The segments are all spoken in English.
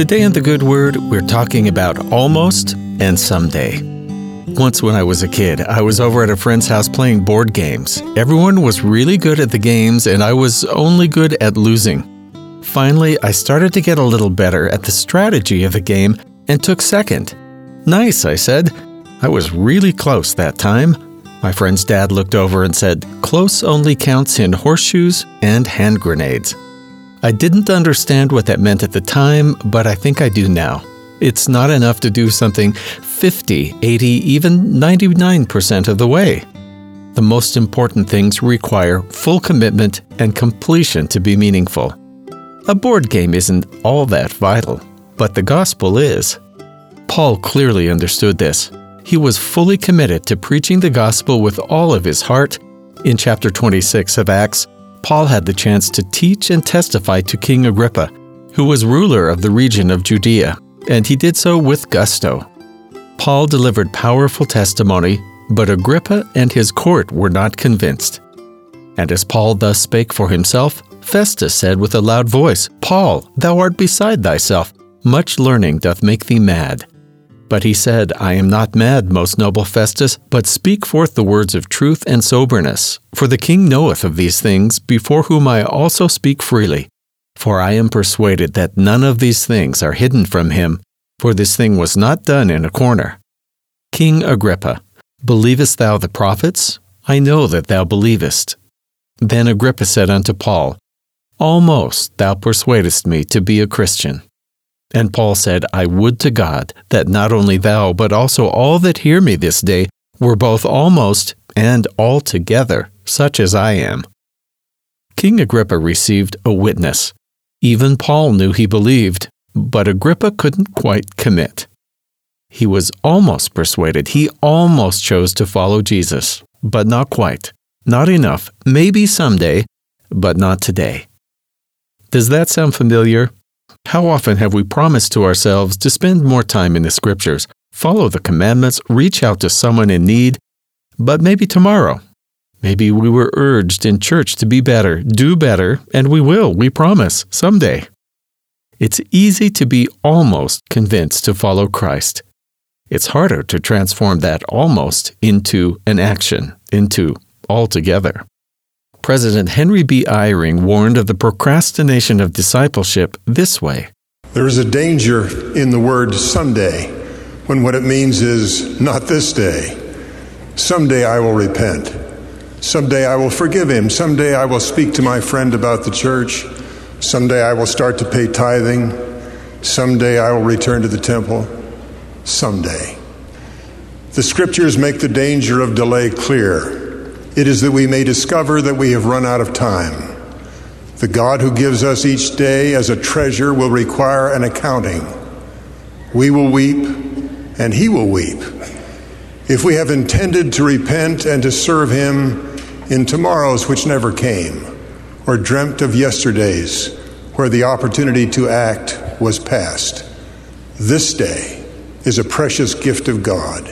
Today in The Good Word, we're talking about almost and someday. Once, when I was a kid, I was over at a friend's house playing board games. Everyone was really good at the games, and I was only good at losing. Finally, I started to get a little better at the strategy of the game and took second. Nice, I said. I was really close that time. My friend's dad looked over and said, Close only counts in horseshoes and hand grenades. I didn't understand what that meant at the time, but I think I do now. It's not enough to do something 50, 80, even 99% of the way. The most important things require full commitment and completion to be meaningful. A board game isn't all that vital, but the gospel is. Paul clearly understood this. He was fully committed to preaching the gospel with all of his heart. In chapter 26 of Acts, Paul had the chance to teach and testify to King Agrippa, who was ruler of the region of Judea, and he did so with gusto. Paul delivered powerful testimony, but Agrippa and his court were not convinced. And as Paul thus spake for himself, Festus said with a loud voice, Paul, thou art beside thyself. Much learning doth make thee mad. But he said, I am not mad, most noble Festus, but speak forth the words of truth and soberness. For the king knoweth of these things, before whom I also speak freely. For I am persuaded that none of these things are hidden from him, for this thing was not done in a corner. King Agrippa, believest thou the prophets? I know that thou believest. Then Agrippa said unto Paul, Almost thou persuadest me to be a Christian. And Paul said, I would to God that not only thou, but also all that hear me this day were both almost and altogether such as I am. King Agrippa received a witness. Even Paul knew he believed, but Agrippa couldn't quite commit. He was almost persuaded. He almost chose to follow Jesus, but not quite. Not enough. Maybe someday, but not today. Does that sound familiar? How often have we promised to ourselves to spend more time in the scriptures, follow the commandments, reach out to someone in need, but maybe tomorrow? Maybe we were urged in church to be better, do better, and we will, we promise, someday. It's easy to be almost convinced to follow Christ. It's harder to transform that almost into an action, into altogether. President Henry B. Eyring warned of the procrastination of discipleship this way There is a danger in the word someday when what it means is not this day. Someday I will repent. Someday I will forgive him. Someday I will speak to my friend about the church. Someday I will start to pay tithing. Someday I will return to the temple. Someday. The scriptures make the danger of delay clear. It is that we may discover that we have run out of time. The God who gives us each day as a treasure will require an accounting. We will weep, and He will weep. If we have intended to repent and to serve Him in tomorrows which never came, or dreamt of yesterdays where the opportunity to act was past, this day is a precious gift of God.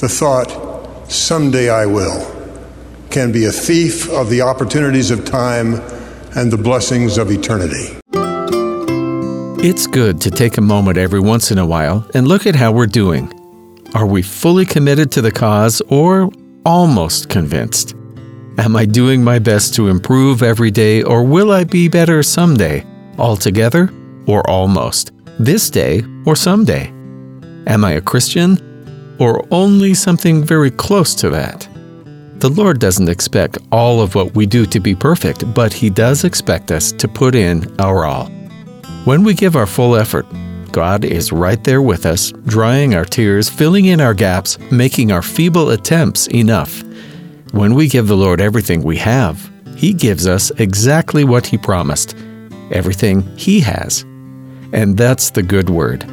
The thought, someday I will can be a thief of the opportunities of time and the blessings of eternity. It's good to take a moment every once in a while and look at how we're doing. Are we fully committed to the cause or almost convinced? Am I doing my best to improve every day or will I be better someday? Altogether or almost? This day or someday? Am I a Christian or only something very close to that? The Lord doesn't expect all of what we do to be perfect, but He does expect us to put in our all. When we give our full effort, God is right there with us, drying our tears, filling in our gaps, making our feeble attempts enough. When we give the Lord everything we have, He gives us exactly what He promised everything He has. And that's the good word.